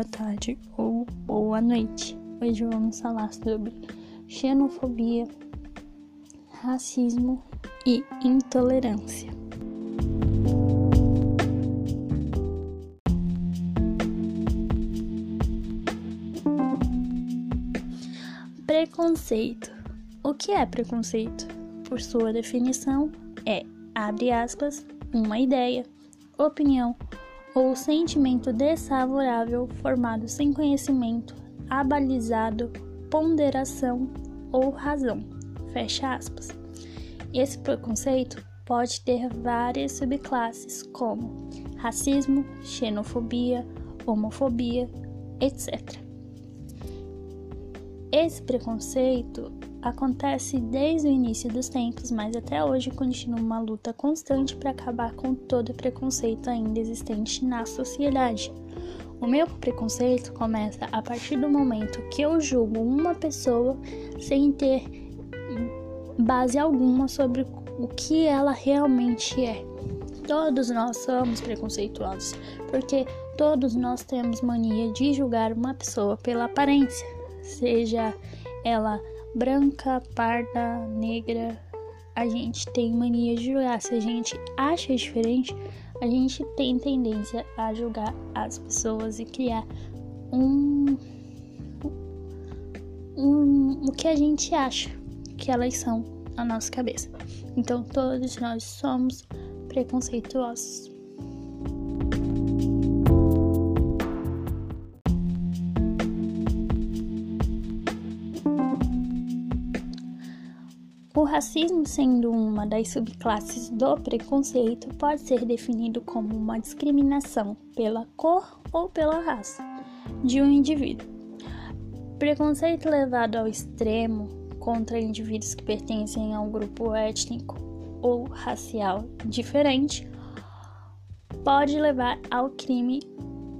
boa tarde ou boa noite. Hoje vamos falar sobre xenofobia, racismo e intolerância. Preconceito. O que é preconceito? Por sua definição, é, abre aspas, uma ideia, opinião ou sentimento desfavorável formado sem conhecimento, abalizado, ponderação ou razão. Fecha aspas. Esse preconceito pode ter várias subclasses, como racismo, xenofobia, homofobia, etc. Esse preconceito acontece desde o início dos tempos, mas até hoje continua uma luta constante para acabar com todo preconceito ainda existente na sociedade. O meu preconceito começa a partir do momento que eu julgo uma pessoa sem ter base alguma sobre o que ela realmente é. Todos nós somos preconceituosos, porque todos nós temos mania de julgar uma pessoa pela aparência, seja ela branca, parda, negra, a gente tem mania de julgar. Se a gente acha diferente, a gente tem tendência a julgar as pessoas e criar um, um o que a gente acha que elas são na nossa cabeça. Então todos nós somos preconceituosos. O racismo, sendo uma das subclasses do preconceito, pode ser definido como uma discriminação pela cor ou pela raça de um indivíduo. Preconceito levado ao extremo contra indivíduos que pertencem a um grupo étnico ou racial diferente pode levar ao crime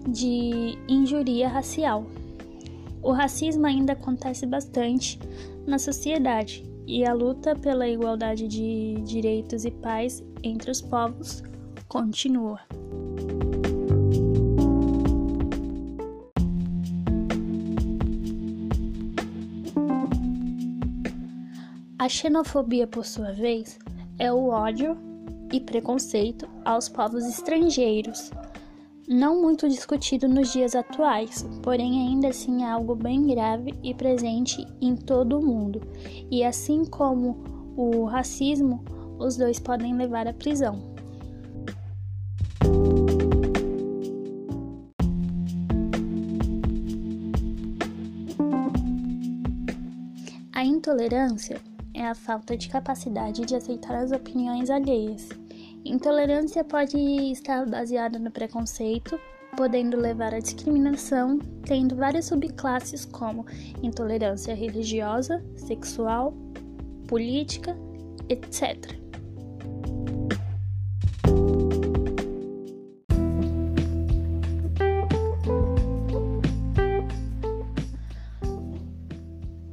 de injuria racial. O racismo ainda acontece bastante na sociedade e a luta pela igualdade de direitos e paz entre os povos continua. A xenofobia, por sua vez, é o ódio e preconceito aos povos estrangeiros, não muito discutido nos dias atuais, porém ainda assim é algo bem grave e presente em todo o mundo. E assim como o racismo, os dois podem levar à prisão. A intolerância é a falta de capacidade de aceitar as opiniões alheias Intolerância pode estar baseada no preconceito, podendo levar à discriminação, tendo várias subclasses como intolerância religiosa, sexual, política, etc.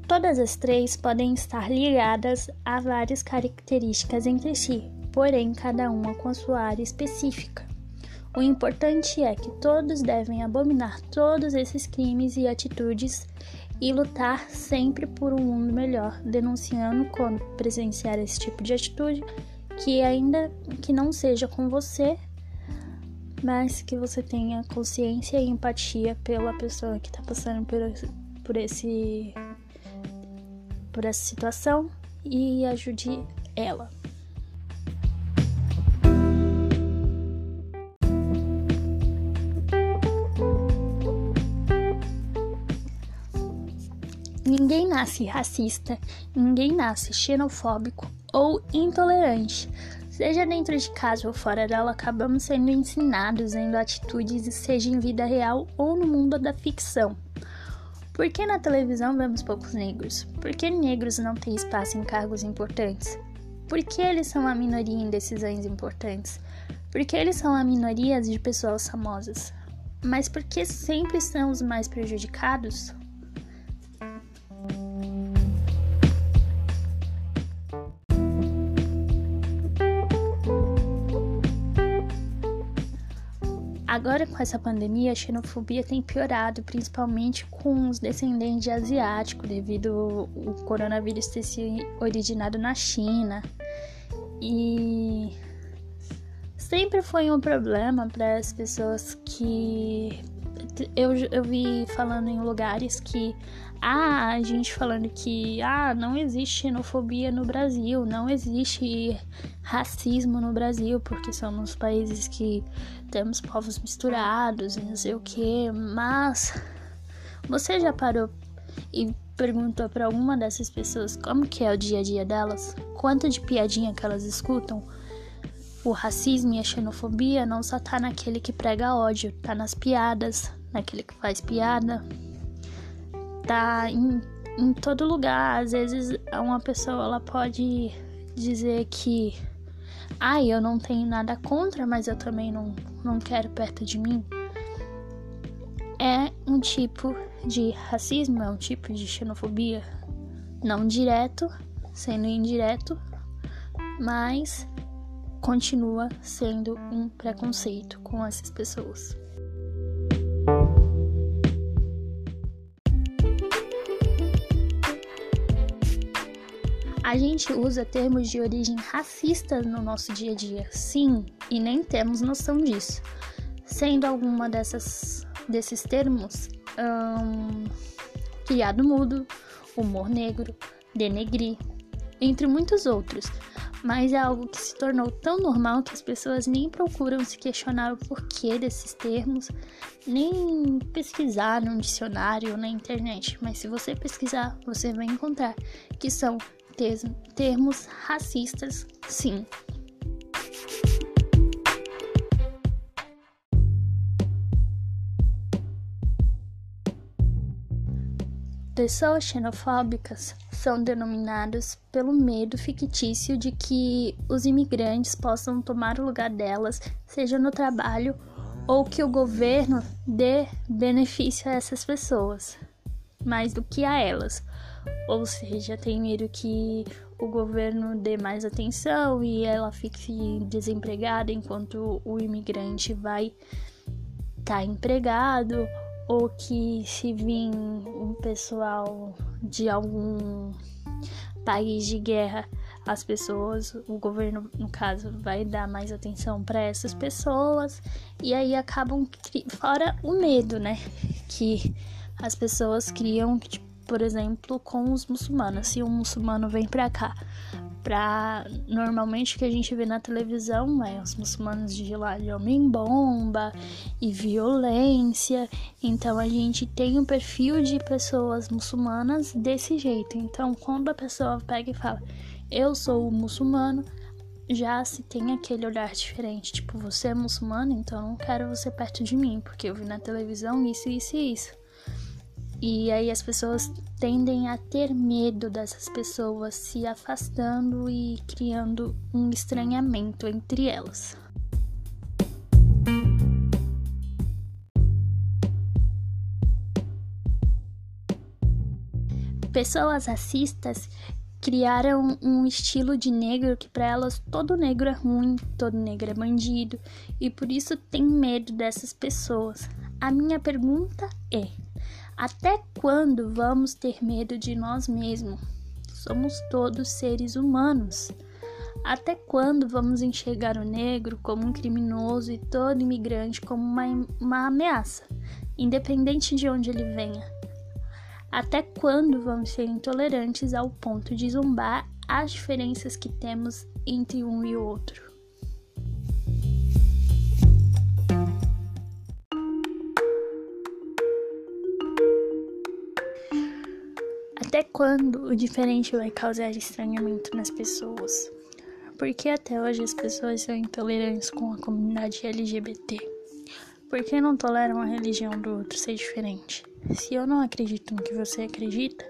Todas as três podem estar ligadas a várias características entre si, porém cada uma com a sua área específica. O importante é que todos devem abominar todos esses crimes e atitudes e lutar sempre por um mundo melhor, denunciando quando presenciar esse tipo de atitude, que ainda que não seja com você, mas que você tenha consciência e empatia pela pessoa que está passando por por esse por essa situação e ajude ela. Ninguém nasce racista, ninguém nasce xenofóbico ou intolerante. Seja dentro de casa ou fora dela, acabamos sendo ensinados vendo atitudes, seja em vida real ou no mundo da ficção. Por que na televisão vemos poucos negros? Por que negros não têm espaço em cargos importantes? Por que eles são a minoria em decisões importantes? Por que eles são a minoria de pessoas famosas? Mas por que sempre são os mais prejudicados? Agora, com essa pandemia, a xenofobia tem piorado, principalmente com os descendentes de asiáticos, devido o coronavírus ter se originado na China. E sempre foi um problema para as pessoas que eu, eu vi falando em lugares que ah, a gente falando que ah, não existe xenofobia no Brasil, não existe racismo no Brasil, porque somos países que temos povos misturados e não sei o que, mas você já parou e perguntou para alguma dessas pessoas como que é o dia a dia delas? Quanto de piadinha que elas escutam? O racismo e a xenofobia não só tá naquele que prega ódio, tá nas piadas, naquele que faz piada, tá em, em todo lugar. Às vezes uma pessoa ela pode dizer que ai, eu não tenho nada contra, mas eu também não, não quero perto de mim. É um tipo de racismo, é um tipo de xenofobia. Não direto, sendo indireto, mas continua sendo um preconceito com essas pessoas. A gente usa termos de origem racista no nosso dia a dia, sim, e nem temos noção disso. Sendo alguma dessas desses termos um, criado mudo, humor negro, denegrir, entre muitos outros. Mas é algo que se tornou tão normal que as pessoas nem procuram se questionar o porquê desses termos, nem pesquisar num dicionário ou na internet. Mas se você pesquisar, você vai encontrar que são termos racistas, sim. Pessoas xenofóbicas são denominadas pelo medo fictício de que os imigrantes possam tomar o lugar delas, seja no trabalho ou que o governo dê benefício a essas pessoas, mais do que a elas. Ou seja, tem medo que o governo dê mais atenção e ela fique desempregada enquanto o imigrante vai estar tá empregado, ou que se vir um pessoal de algum país de guerra, as pessoas, o governo, no caso, vai dar mais atenção para essas pessoas e aí acabam fora o medo, né, que as pessoas criam, tipo, por exemplo, com os muçulmanos. Se um muçulmano vem para cá, pra normalmente o que a gente vê na televisão é os muçulmanos de lá de homem-bomba e violência. Então a gente tem um perfil de pessoas muçulmanas desse jeito. Então quando a pessoa pega e fala, eu sou muçulmano, já se tem aquele olhar diferente, tipo, você é muçulmano, então eu não quero você perto de mim, porque eu vi na televisão isso, isso e isso. E aí as pessoas tendem a ter medo dessas pessoas, se afastando e criando um estranhamento entre elas. Pessoas racistas criaram um estilo de negro que para elas todo negro é ruim, todo negro é bandido e por isso tem medo dessas pessoas. A minha pergunta é: até quando vamos ter medo de nós mesmos? Somos todos seres humanos. Até quando vamos enxergar o negro como um criminoso e todo imigrante como uma, uma ameaça, independente de onde ele venha? Até quando vamos ser intolerantes ao ponto de zombar as diferenças que temos entre um e outro? Quando o diferente vai causar estranhamento nas pessoas? Por que até hoje as pessoas são intolerantes com a comunidade LGBT? Por que não toleram a religião do outro ser diferente? Se eu não acredito no que você acredita,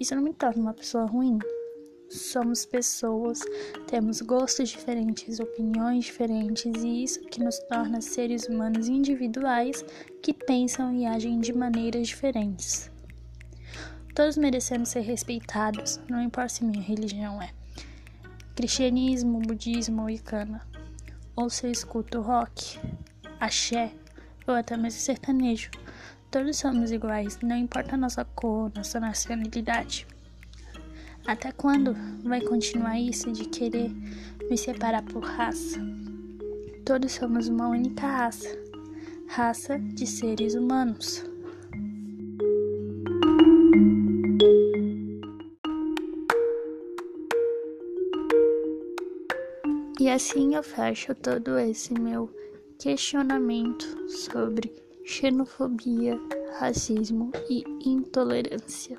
isso não me torna uma pessoa ruim. Somos pessoas, temos gostos diferentes, opiniões diferentes, e isso que nos torna seres humanos individuais que pensam e agem de maneiras diferentes. Todos merecemos ser respeitados, não importa se minha religião é cristianismo, budismo ou icana, ou se eu escuto rock, axé, ou até mesmo sertanejo. Todos somos iguais, não importa a nossa cor, nossa nacionalidade. Até quando vai continuar isso de querer me separar por raça? Todos somos uma única raça, raça de seres humanos. E assim eu fecho todo esse meu questionamento sobre xenofobia, racismo e intolerância.